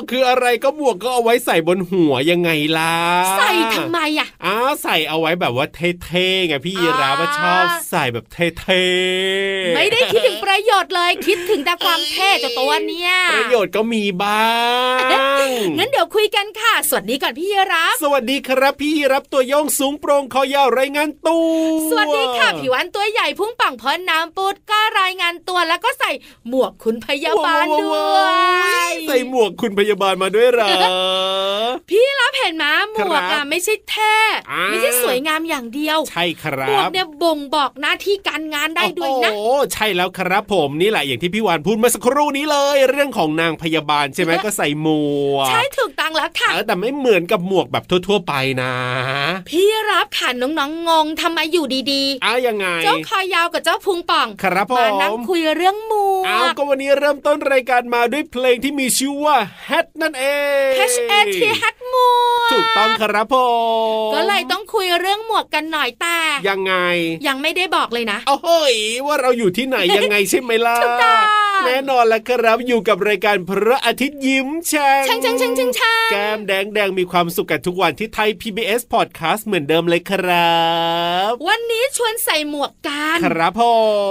หมวกคืออะไรก็หมวกก็เอาไว้ใส่บนหัวยังไงล่ะ ใส่ทำไมอะอ้าวใส่เอาไว้แบบว่าเท่ๆไงพี่ยีราฟว่าชอบใส่แบบเท่ๆ ไม่ได้คิดถึงประโยชน์เลยคิดถึงแต่ความเท่เจ้าตัวเนี่ยประโยชน์ก็มีบ้างงั้นเดี๋ยวคุยกันค่ะ สวัสดีก่อนพี่รับสวัสดีครับพี่ยีรับตัวโยงสูงโปร่งคอยาวรายงานตัวสวัสดีค่ะผิววันตัวใหญ่พุ่งป่องพอน้ำปุดก็รายงานตัวแล้วก็ใส่หมวกคุณพยาบาลด้วยใส่หมวกคุณพยาบาลมาด้วยเหรอ พี่รับเห็นไหมหมวกครัอะบไม่ใช่แท่อ่าไม่ใช่สวยงามอย่างเดียว ใช่ครัหมวกบเนี่ยบ่งบอกหน้าที่การงานได้ด้วยนะโอ้โหใช่แล้วครับผมนี่แหละอย่างที่พี่วานพูดเมื่อสักครู่นี้เลย เรื่องของนางพยาบาลใช่ไหมก็ใส่หมวก ใช่ถูกตังแล้วค่ะเออแต่ไม่เหมือนกับหมวกแบบทั่ว ๆ ไปนะ พี่รับค่ะน้องๆงงทำไมอยู่ดีอ้าวยังไงๆเจ้าคอยาวกับเจ้าพุงป่องครับผมมานั่งคุยเรื่องหมวอ้าวกก็วันนี้เริ่มต้นรายการมาด้วยเพลงที่มีชื่อว่า Hat นั่นเอง H A T ฮัดหมวกถูกต้องครับผมก็เลยต้องคุยเรื่องหมวกกันหน่อยแต่ยังไง ยังไม่ได้บอกเลยนะ โอ้โหยว่าเราอยู่ที่ไหนยังไงใช่ไหมล่ะถูกต้อง แน่นอนแล้วครับอยู่กับรายการพระอาทิตย์ยิ้มแฉ่งช่างช่างช่างช่างช่างแก้มแดงแดงมีความสุขกันทุกวันที่ไทย PBS Podcast เหมือนเดิมเลยครับ วันนี้ชวนใส่หมวกกันครับผ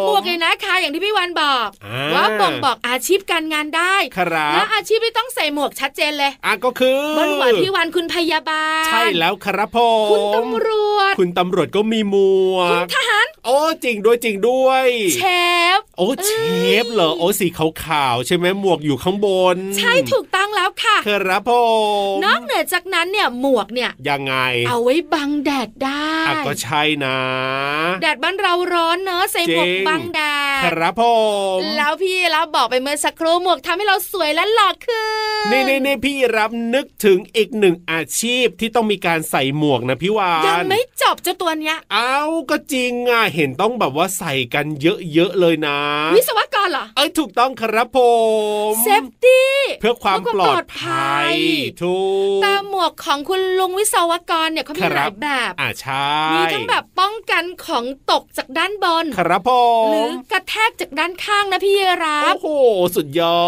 มหมวกเลยนะคะ อย่างที่พี่วันบอกอ่าว่าบ่งบอกอาชีพการงานได้ครับและอาชีพที่ต้องใส่หมวกชัดเจนเลยอะก็คือบนหัวพี่วันคุณพยาบาล ใช่แล้วครับผมคุณตำรวจ คุณตำรวจก็มีหมวคุณกทหารโอ้จริงด้วยจริงด้วย เชฟโอ้เชฟเหรอโอ้สีขาวๆใช่ไหมหมวกอยู่ข้างบน ใช่ถูกต้องแล้วค่ะครับผมนอกเหนือจากนั้นเนี่ยหมวกเนี่ยยังไง เอาไว้บังแดดได้อะก็ใช่นะ แดดบ้านเราร้อนเนอะใส่หมวกจริงบังแดดครับผมแล้วพี่เราบอกไปเมื่อสักครู่หมวกทำให้เราสวยและหล่อขึ้นนี่นี่นี่พี่รับนึกถึงอีกหนึ่งอาชีพที่ต้องมีการใส่หมวกนะพี่วานยังไม่จบเจ้าตัวเนี้ย เอาก็จริงอะเห็นต้องแบบว่าใส่กันเยอะๆเลยนะ วิศวกรเหรอเอ้ยถูกต้องครับผมเซฟตี้เพื่อความเพื่อปความลอปลอดดภัภัยยถูกแต่หมวกของคุณลุงวิศวกรเนี่ยเขามีคหรัลาบยแบบอ่าใช่มีทั้งแบบป้องกันของตกจากด้านบนครับผหรืมอกระแทกจากด้านข้างนะพี่รับโอ้โหสุดยอ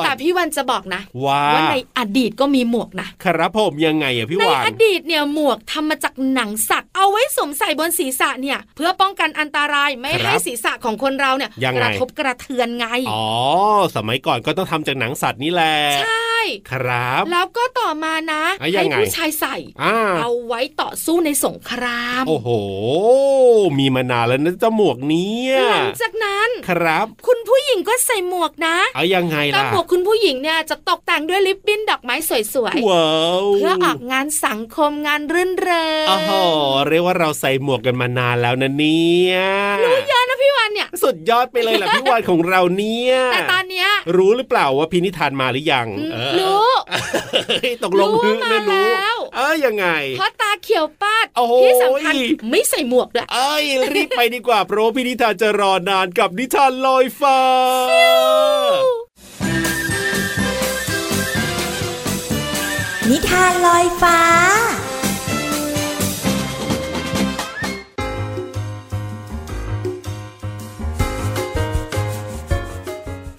ดแต่พี่วันจะบอกนะว่าว่าในอดีตก็มีหมวกนะครับผมยังไงอะพี่ในวานอดีตเนี่ยหมวกทำมาจากหนังสัตว์ เอาไว้สวมใส่บนศีรษะเนี่ย เพื่อป้องกันอันตรายไม่ครับให้ศีรษะของคนเราเนี่ยยังไงกระทบกระเทือนไงอ๋อสมัยก่อนก็ต้องทำจากหนังสัตว์นี่แหละใช่ครับ แล้วก็ต่อมานะอะยัให้งไงผู้ชายใส่อ่าเอาไว้ต่อสู้ในสงคราม โอ้โห มีมานานแล้วนะเจ้าหมวกเนี้ยหลังจากนั้นครับ คุณผู้หญิงก็ใส่หมวกนะเอายังไงแต่ล่ะหมวกคุณผู้หญิงเนี่ยจะตกแต่งด้วยลิปบิ้นดอกไม้สวยว้าวๆเพื่อออกงานสังคมงานรื่นเริโอ้โหเรียกว่าเราใส่หมวกกันมานานแล้วนะเนี่ยรู้เยอะนะพี่วันเนี่ย สุดยอดไปเลยล่ะพี่วานของเราเนี่ยแต่ตอนเนี้ยรู้หรือเปล่าว่าพินิธานมาหรือยังอืมเออรู้เฮ้ยตกลงรู้ฮึมานะรู้แล้วเอ้ยยังไงเพราะตาเขียวปาดโอ้โหที่สำคัญไม่ใส่หมวกด้วยเอ้ยรีบไปดีกว่าเพราะว่าพินิธานจะรอนานกับนิทานลอยฟ้านิทานลอยฟ้า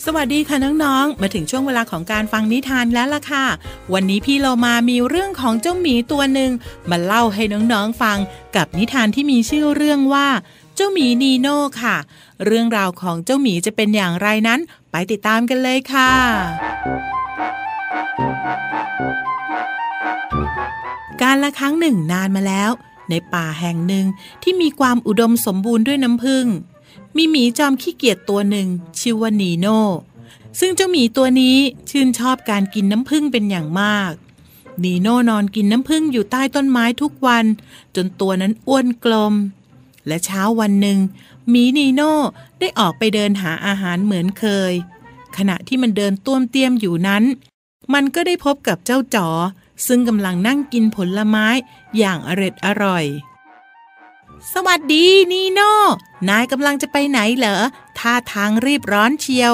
สวัสดีค่ะน้องๆ มาถึงช่วงเวลาของการฟังนิทานแล้วล่ะค่ะ วันนี้พี่เรามามีเรื่องของเจ้าหมีตัวหนึ่งมาเล่าให้น้องๆฟังกับนิทานที่มีชื่อเรื่องว่า เจ้าหมีนีโน่ค่ะ เรื่องราวของเจ้าหมีจะเป็นอย่างไรนั้น ไปติดตามกันเลยค่ะ การละครั้งหนึ่งนานมาแล้ว ในป่าแห่งหนึ่งที่มีความอุดมสมบูรณ์ด้วยน้ำผึ้ง มีหมีจอมขี้เกียจตัวหนึ่งชื่อว่านีโน่ซึ่งเจ้าหมีตัวนี้ชื่นชอบการกินน้ำผึ้งเป็นอย่างมาก นีโน่นอนกินน้ำผึ้งอยู่ใต้ต้นไม้ทุกวัน จนตัวนั้นอ้วนกลม และเช้าวันหนึ่งหมีนีโน่ได้ออกไปเดินหาอาหารเหมือนเคย ขณะที่มันเดินต้วมเตี้ยมอยู่นั้น มันก็ได้พบกับเจ้าจ๋อซึ่งกำลังนั่งกินผลไม้อย่างอร็ดอร่อย สวัสดีนีโน่นายกำลังจะไปไหนเหรอท่าทางรีบร้อนเชียว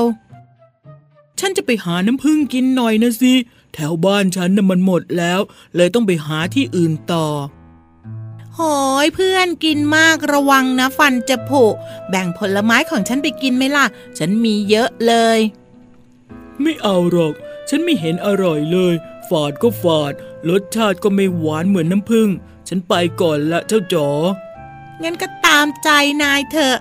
ฉันจะไปหาน้ำผึ้งกินหน่อยนะสิ แถวบ้านฉันน่ะมันหมดแล้ว เลยต้องไปหาที่อื่นต่อโหยเพื่อนกินมากระวังนะฟันจะผุแบ่งผลไม้ของฉันไปกินไหมล่ะ ฉันมีเยอะเลย ไม่เอาหรอก ฉันไม่เห็นอร่อยเลย ฝาดก็ฝาด รสชาติก็ไม่หวานเหมือนน้ำผึ้งฉันไปก่อนละเจ้าจ๋อ งั้นก็ตามใจนายเถอะ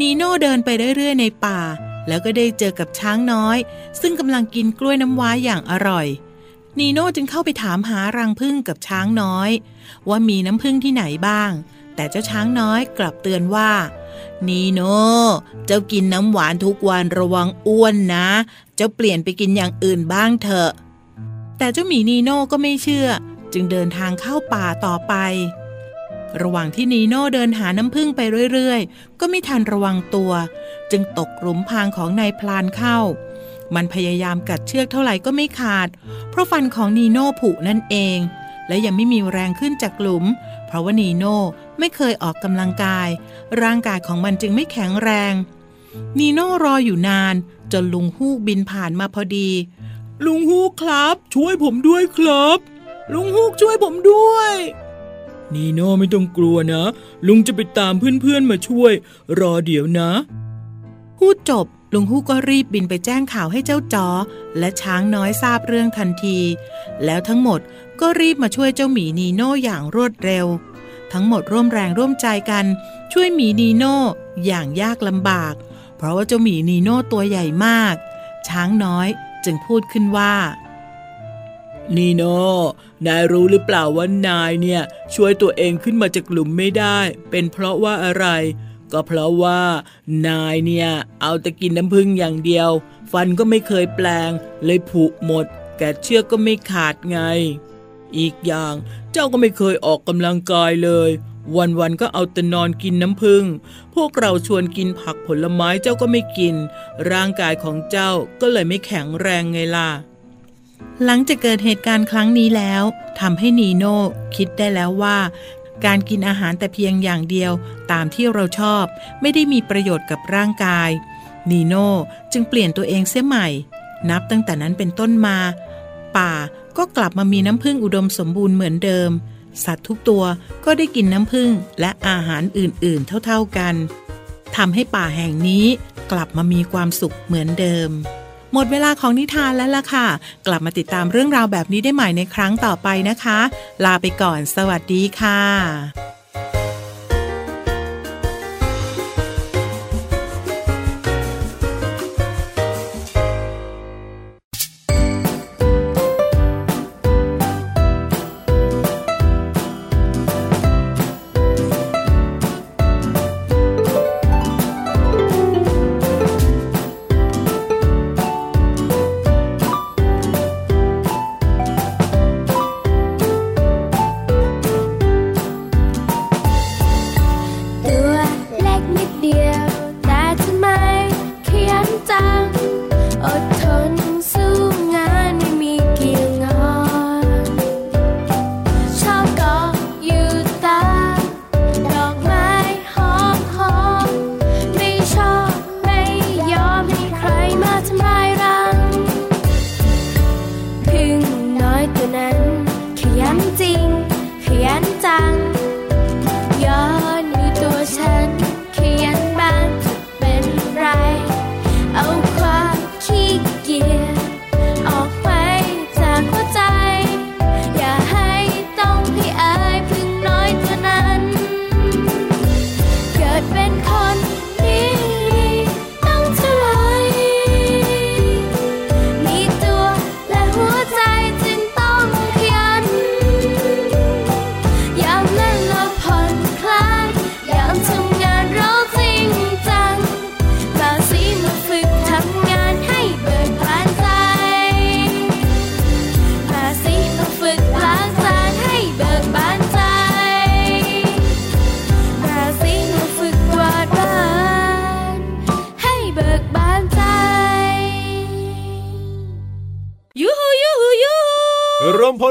นีโน่เดินไปเรื่อยๆในป่า แล้วก็ได้เจอกับช้างน้อย ซึ่งกำลังกินกล้วยน้ำว้าอย่างอร่อย นีโน่จึงเข้าไปถามหารังผึ้งกับช้างน้อย ว่ามีน้ำผึ้งที่ไหนบ้าง แต่เจ้าช้างน้อยกลับเตือนว่า นีโน่เจ้ากินน้ำหวานทุกวันระวังอ้วนนะ เจ้าเปลี่ยนไปกินอย่างอื่นบ้างเถอะ แต่เจ้าหมีนีโน่ก็ไม่เชื่อ จึงเดินทางเข้าป่าต่อไป ระหว่างที่นีโน่เดินหาน้ำผึ้งไปเรื่อยๆ ก็ไม่ทันระวังตัว จึงตกหลุมพรางของนายพลานเข้า มันพยายามกัดเชือกเท่าไหร่ก็ไม่ขาด เพราะฟันของนีโน่ผุนั่นเอง และยังไม่มีแรงขึ้นจากหลุม เพราะว่านีโน่ไม่เคยออกกำลังกาย ร่างกายของมันจึงไม่แข็งแรง นีโน่รออยู่นาน จนลุงฮูกบินผ่านมาพอดี ลุงฮูกครับ ช่วยผมด้วยครับ ลุงฮูกช่วยผมด้วย นีโน่ไม่ต้องกลัวนะ ลุงจะไปตามเพื่อนๆมาช่วย รอเดี๋ยวนะ พูดจบลุงฮูกก็รีบบินไปแจ้งข่าวให้เจ้าจอ และช้างน้อยทราบเรื่องทันที แล้วทั้งหมดก็รีบมาช่วยเจ้าหมีนีโน่อย่างรวดเร็ว ทั้งหมดร่วมแรงร่วมใจกัน ช่วยหมีนีโน่อย่างยากลำบาก เพราะว่าเจ้าหมีนีโน่ตัวใหญ่มาก ช้างน้อยจึงพูดขึ้นว่า นีโน่นายรู้หรือเปล่าว่านายเนี่ย ช่วยตัวเองขึ้นมาจากหลุมไม่ได้ เป็นเพราะว่าอะไร ก็เพราะว่านายเนี่ย เอาแต่กินน้ำผึ้งอย่างเดียว ฟันก็ไม่เคยแปลง เลยผุหมด แกะเชือกก็ไม่ขาดไง อีกอย่างเจ้าก็ไม่เคยออกกำลังกายเลย วันๆก็เอาแต่นอนกินน้ำผึ้งพวกเราชวนกินผักผลไม้เจ้าก็ไม่กิน ร่างกายของเจ้าก็เลยไม่แข็งแรงไงล่ะ หลังจากเกิดเหตุการณ์ครั้งนี้แล้วทำให้นีโน่คิดได้แล้วว่า การกินอาหารแต่เพียงอย่างเดียวตามที่เราชอบ ไม่ได้มีประโยชน์กับร่างกาย นีโน่จึงเปลี่ยนตัวเองเสียใหม่ นับตั้งแต่นั้นเป็นต้นมา ป่าก็กลับมามีน้ำผึ้งอุดมสมบูรณ์เหมือนเดิม สัตว์ทุกตัวก็ได้กินน้ำผึ้งและอาหารอื่นๆ เท่าๆกันทำให้ป่าแห่งนี้กลับมามีความสุขเหมือนเดิม หมดเวลาของนิทานแล้วล่ะค่ะ กลับมาติดตามเรื่องราวแบบนี้ได้ใหม่ในครั้งต่อไปนะคะ ลาไปก่อน สวัสดีค่ะ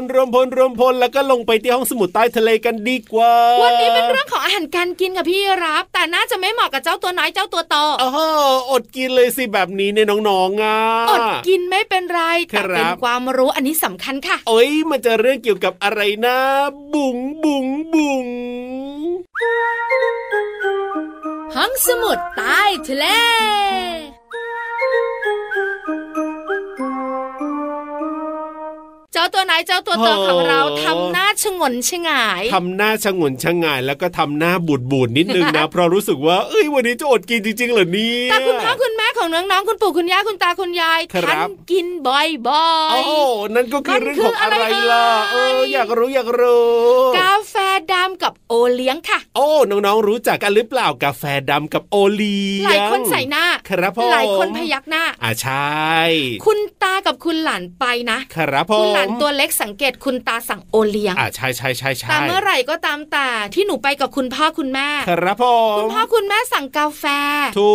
ลรวมพลรวมพลแล้วก็ลงไปที่ห้องสมุดใต้ทะเลกันดีกว่า วันนี้เป็นเรื่องของอาหารการกินกับพี่รับ แต่น่าจะไม่เหมาะกับเจ้าตัวน้อยเจ้าตัวโตโอ้โหอดกินเลยสิแบบนี้เนี่ยน้องๆอะอดกินไม่เป็นไรครัแต่บเป็นความรู้อันนี้สำคัญค่ะ เอ้ยมันจะเรื่องเกี่ยวกับอะไรนะ บุ๋งบุ๋งบุ๋งห้องสมุดใต้ทะเลาตัวไหนเจ้าตัวโตของเราทำหน้าชงนชงายทำหน้าชะงนชะงาย แล้วก็ทำหน้าบูดบูดๆนิดนึงนะ เพราะรู้สึกว่าเอ้ยวันนี้จะอดกินจริง ๆ เหรอเนี่ยแต่คุณพ่อคุณแม่ของน้องๆคุณปู่คุณย่าคุณตาคุณยายครับท่านกินบ่อยโอ้โหนั่นก็คือมันเรื่องคือของอะไรอะไรล่ะเอ่ยเอออยากรู้อยากรู้ๆกาแฟดำกับโอเลี้ยงค่ะ โอ้น้องๆรู้จักกันหรือเปล่ากาแฟดำกับโอเลี้ยงหลายคนใส่หน้าครับผมหลายคนพยักหน้าอ่าใช่ คุณตากับคุณหลานไปนะ ครับผมคุณหลานตัวเล็กสังเกตคุณตาสั่งโอเลี้ยงอ่าใช่ใช่ใช่ใช่แต่เมื่อไหร่ก็ตามแต่ที่หนูไปกับคุณพ่อคุณแม่ครับผคุมณพ่อคุณแม่สั่งกาแฟถู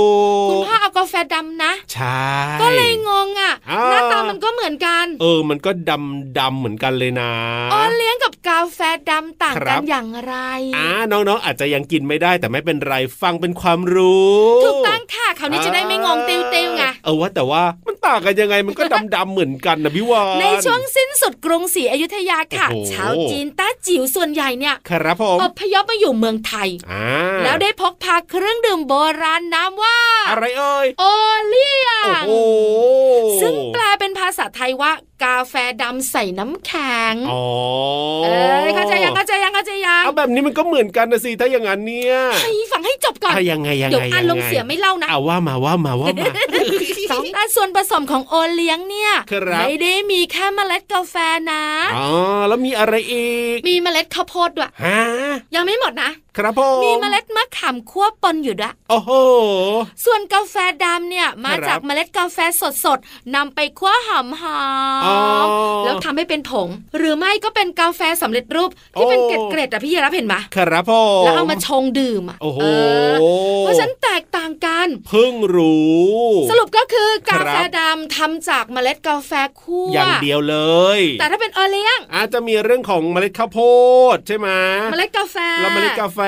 คุณกพ่อเอากาแฟดำนะใช่ก็เลยงงอะอ่าหน้าตามันก็เหมือนกัน เออ มันก็ดำดำเหมือนกันเลยนะโอเลี้ยงกับกาแฟดำต่างครักับนอย่างไรอ่าน้องๆอาจจะยังกินไม่ได้แต่ไม่เป็นไรฟังเป็นความรู้ถูกต้องค่ะคราวนี้จะได้ไม่งงติ้วๆไงเออว่าแต่ว่ามัน ต่างกันยังไงมันก็ดำดำๆเหมือนกันนะพี่วานในช่วงสิ้นสุดกรุงศรีอยุธยาค่ะโอ้โหชาวจีนต้าจิ๋วส่วนใหญ่เนี่ยครับผมอพยพมาอยู่เมืองไทยอ่าแล้วได้พกพาเครื่องดื่มโบราณน้ำว่า อะไรเอ่ยโอเลี้ยโอ้งโหซึ่งแปลเป็นภาษาไทยว่า กาแฟดำใส่น้ำแข็งอ๋อเอ้ยเข้าใจยังเข้าใจยังเข้าใจยังเอาแบบนี้มันก็เหมือนกันนะสิถ้าอย่างนั้นเนี่ยให้ฟังให้จบก่อนถ้ายังไงยังเดี๋ยวไงอารมณ์งไงเสียไม่เล่านะเอาว่ามาว่ามาว่ามาสองแต่ส่วนผสมของโอเลี้ยงเนี่ยครับไม่ได้มีแค่เมล็ดกาแฟนะอ๋อแล้วมีอะไรอีก มีเมล็ดข้าวโพดด้วยฮะยังไม่หมดนะครับผมมีเมล็ดมะขามคั่วปนอยู่ด้วยโอ้โหส่วนกาแฟดำเนี่ยมาครับจากเมล็ดกาแฟสดๆนำไปคั่วหอมหออ๋อมแล้วทำให้เป็นผง หรือไม่ก็เป็นกาแฟสำเร็จรูปที่เป็นโอ้เกล็ดๆอะพี่ยรับเห็นไหมครับผมแล้วเอามาชงดื่มอะโอ้โหเออเพราะฉะนั้นแตกต่างกันเพิ่งรู้ สรุปก็คือกาครับแฟดำทำจากเมล็ดกาแฟคั่วอย่างเดียวเลย แต่ถ้าเป็นโอเลี้ยงอาจจะมีเรื่องของเมล็ดข้าวโพดใช่ไหมเมล็ดกาแฟแล้วเมล็ดกาแฟ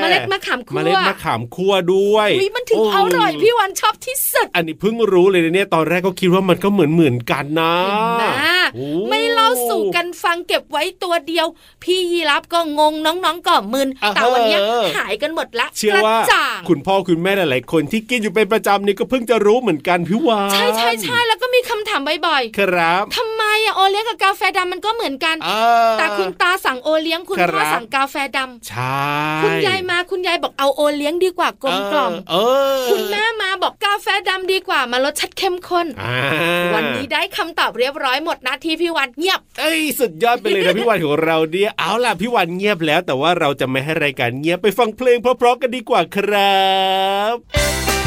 เมล็ดมะขามคั่วเมล็ดมะขามคั่วด้วยอุ๊ยมันถึงโอร่อยพี่วันชอบที่สุด อันนี้เพิ่งรู้เลยนะเนี่ยตอนแรกก็คิดว่ามันก็เหมือนเหมือนกันนะเห็นไหมโอ้ไม่เล่าสู่กันฟังเก็บไว้ตัวเดียว พี่ยีรับก็งงน้องๆก็มึนอ่าแต่วันเนี้ยเออหายกันหมดละเชื่อกระว่าจ่างคุณพ่อคุณแม่หลายๆคนที่กินอยู่เป็นประจำนี่ก็เพิ่งจะรู้เหมือนกันพี่วานใช่ใช่ใช่แล้วก็มีคำถามบ่อยครับๆทำไมอะโอเลี้ยงกับกาแฟดำมันก็เหมือนกันเออแต่คุณตาสั่งโอเลี้ยงคุณครับพ่อสั่งกาแฟดำใช่คุณยายมาคุณยายบอกเอาโอเลี้ยงดีกว่ากลมกล่อมเออคุณแม่มาบอกกาแฟดำดีกว่า มารสชัดเข้มข้นอ่าวันนี้ได้คำตอบเรียบร้อยหมดนะที่พี่วันเงียบ เอ้ยสุดยอดไปเลยนะพี่วันของเราเนี่ยเอาล่ะพี่วันเงียบแล้ว แต่ว่าเราจะไม่ให้รายการเงียบไปฟังเพลงเพราะๆกันดีกว่าครับ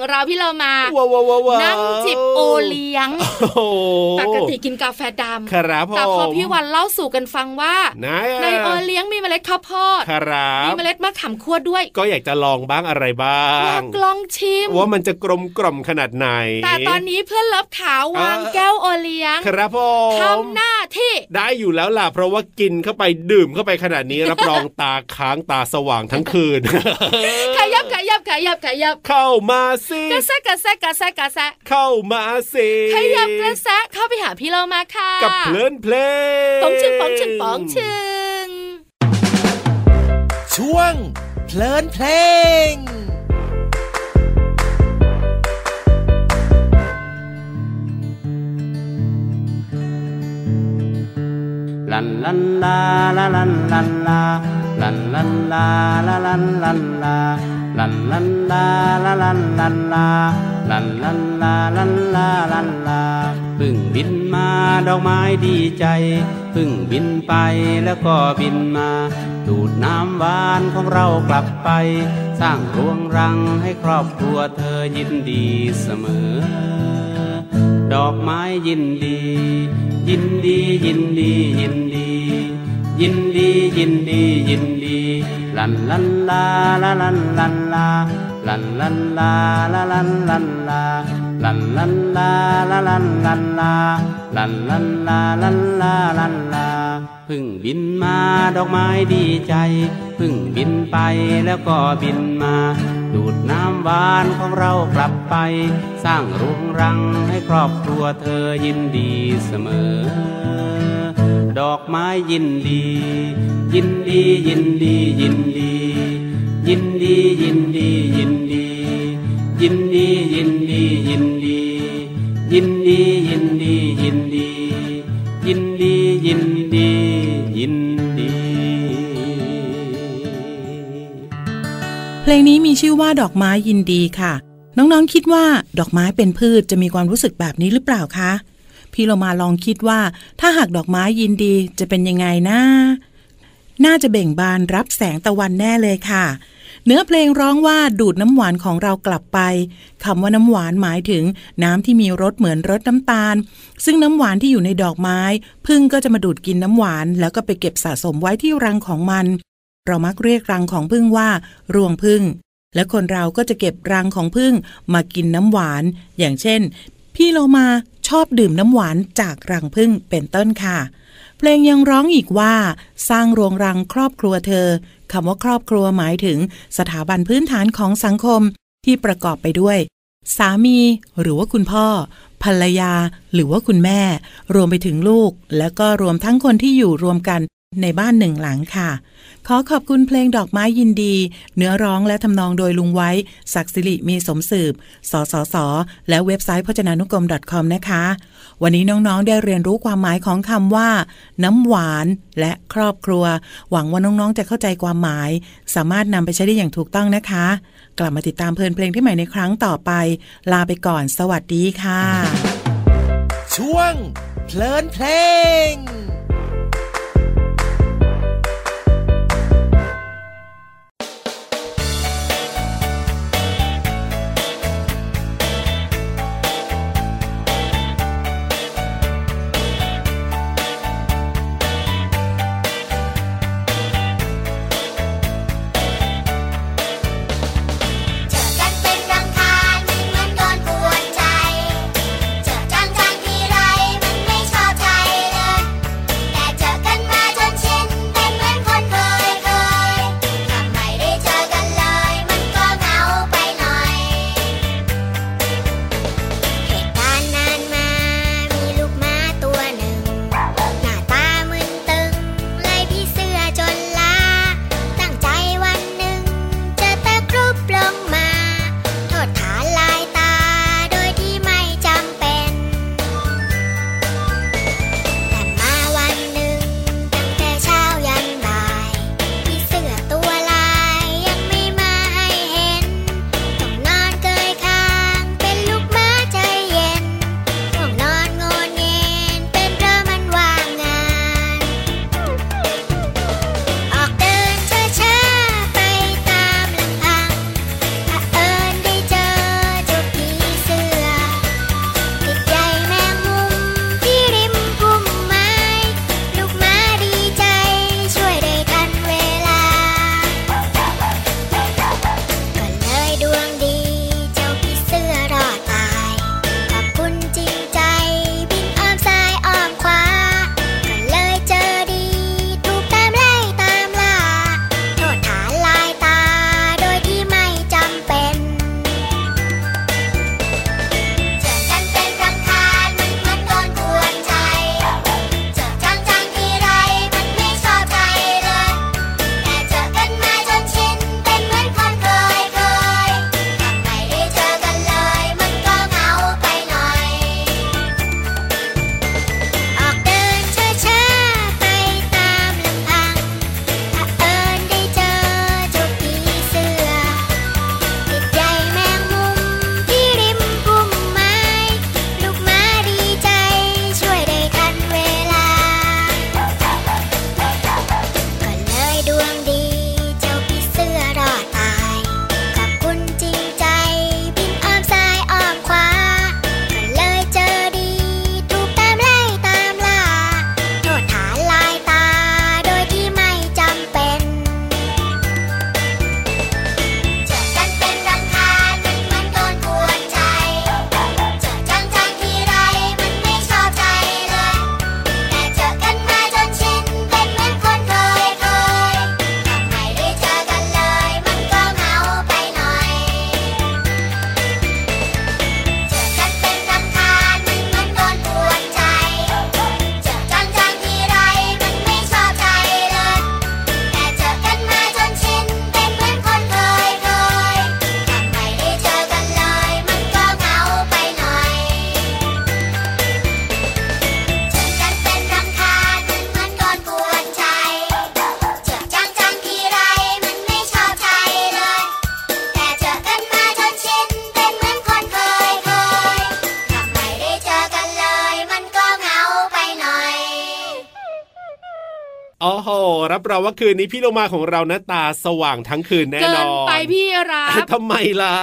ของเราพี่เรามาว้าวว้าวว้าวว้าวนั่งจิบโอ เลี้ยงโอ้โหปกติกินกาแฟดำครับผมแต่พอพี่วันเล่าสู่กันฟังว่านะในโอเลี้ยงมีเมล็ดข้าวโพดครับมีเมล็ดมะขามคั่วด้วย ก็อยากจะลองบ้างอะไรบ้าอยางกลองชิม ว่ามันจะกลมกล่อมขนาดไหน แต่ตอนนี้เพื่อนเลิฟขาววางเออแก้วโอเลี้ยง ครับผมทำหน้าที่ได้อยู่แล้วล่ะ เพราะว่ากินเข้าไปดื่มเข้าไปขนาดนี้รับรองตาค้างตาสว่างทั้งคืนขยับขยับขยับขยับ เข้ามาสิกระแซะกระแซะกระแซะกระแซะเข้ามาสิขยับกระแซะเข้าไปหาพี่เรามาค่ะ กับเพลินเพลงป๋องชึงป๋องชึงป๋องชึงช่วงเพลินเพลงลันลันลาลาลันลันลาลันลันลาลาลันลันลา ลันลันลาลาลันลันลาลันลันลาลันลาลันลาพึ่งบินมาดอกไม้ดีใจ พึ่งบินไปแล้วก็บินมา ดูดน้ำหวานของเรากลับไป สร้างรวงรังให้ครอบครัวเธอยินดีเสมอ ดอกไม้ยินดี ยินดียินดียินดี ยินดียินดียินดี ลันลันลาลาลันลันลาลันลันลาลาลันลันลาลันลันลาลาลันลันลาลันลันลาลันลาลันลาพึ่งบินมาดอกไม้ดีใจ พึ่งบินไปแล้วก็บินมา ดูดน้ำหวานของเรากลับไป สร้างรุงรังให้ครอบครัวเธอยินดีเสมอ ดอกไม้ยินดี ยินดียินดียินดี ยินดียินดียินดี ยินดียินดียินดี ยินดียินดียินดี ยินดียินดียินดี เพลงนี้มีชื่อว่าดอกไม้ยินดีค่ะ น้องๆคิดว่าดอกไม้เป็นพืชจะมีความรู้สึกแบบนี้หรือเปล่าคะ พี่เรามาลองคิดว่า ถ้าหากดอกไม้ยินดีจะเป็นยังไงนะ น่าจะเบ่งบานรับแสงตะวันแน่เลยค่ะ เนื้อเพลงร้องว่าดูดน้ำหวานของเรากลับไปคำว่าน้ำหวานหมายถึง น้ำที่มีรสเหมือนรสน้ำตาล ซึ่งน้ำหวานที่อยู่ในดอกไม้ พึ่งก็จะมาดูดกินน้ำหวาน แล้วก็ไปเก็บสะสมไว้ที่รังของมัน เรามักเรียกรังของพึ่งว่า รวงพึ่งและคนเราก็จะเก็บรังของพึ่งมากินน้ำหวาน อย่างเช่น พี่โลมา ชอบดื่มน้ำหวานจากรังพึ่งเป็นต้นค่ะ เพลงยังร้องอีกว่า สร้างรวงรังครอบครัวเธอคำว่าครอบครัวหมายถึงสถาบันพื้นฐานของสังคมที่ประกอบไปด้วย สามีหรือว่าคุณพ่อ ภรรยาหรือว่าคุณแม่ รวมไปถึงลูก แล้วก็รวมทั้งคนที่อยู่รวมกัน ในบ้านหนึ่งหลังค่ะ ขอขอบคุณเพลงดอกไม้ยินดี เนื้อร้องและทำนองโดยลุงไว้ ศักดิ์สิริมีสมสืบ สสส และเว็บไซต์พจนานุกรม .com นะคะ วันนี้น้องๆได้เรียนรู้ความหมายของคำว่า น้ำหวานและครอบครัว หวังว่าน้องๆจะเข้าใจความหมาย สามารถนำไปใช้ได้อย่างถูกต้องนะคะ กลับมาติดตามเพลินเพลงที่ใหม่ในครั้งต่อไป ลาไปก่อน สวัสดีค่ะ ช่วง เพลินเพลง รับรองว่าคืนนี้พี่โลมาของเรานะตาสว่างทั้งคืนแน่เกินนอนไปพี่รับทำไมล่ะ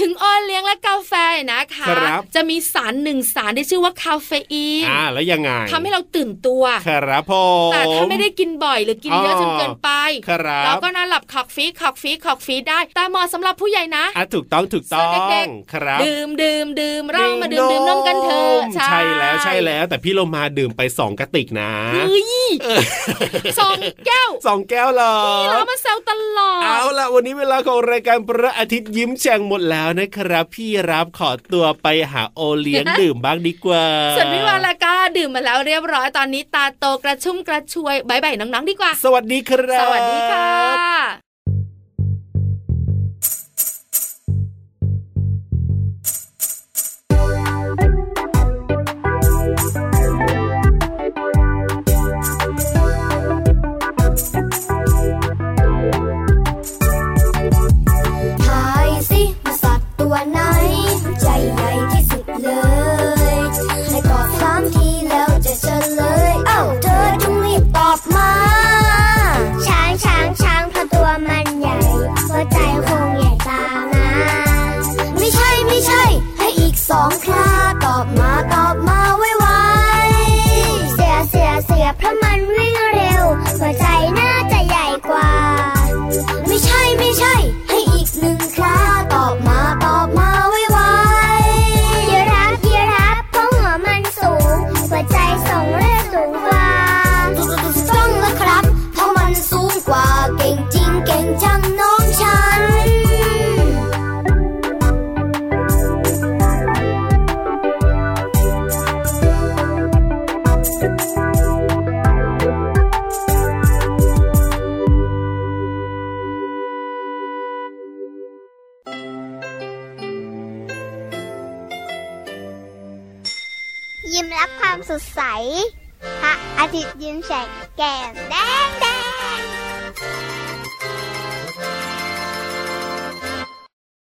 ถึงโอเลี้ยงและกาแฟนะคะครับจะมีสารหนึ่งสารที่ชื่อว่าคาเฟอีนอ่าแล้วยังไงทำให้เราตื่นตัว ครับผมแต่ถ้าไม่ได้กินบ่อยหรือกินเยอะอ๋อจนเกินไปครับเราก็นอนหลับขอกฟีขอกฟีขอกฟีได้แต่เหมาะสำหรับผู้ใหญ่นะอะถูกต้องถูกต้อส่วนเด็งกครับดื่มดื่มดื่มเรามาดื่มดื่มนมกันเถอะใช่แล้วใช่แล้วแต่พี่โลมาดื่มไปสองกระติกนะเฮ้ยสองแก้วสองแก้วเหรอเรามาแซวตลอด เอาล่ะวันนี้เวลาของรายการพระอาทิตย์ยิ้มแฉ่งหมดแล้วนะครับ พี่รับขอตัวไปหาโอเลี้ยงดื่มบ้างดีกว่า ส่วนพี่วานละก็ดื่มมาแล้วเรียบร้อยตอนนี้ตาโตกระชุ่มกระชวยบายบายน้องๆดีกว่า สวัสดีครับ สวัสดีค่ะ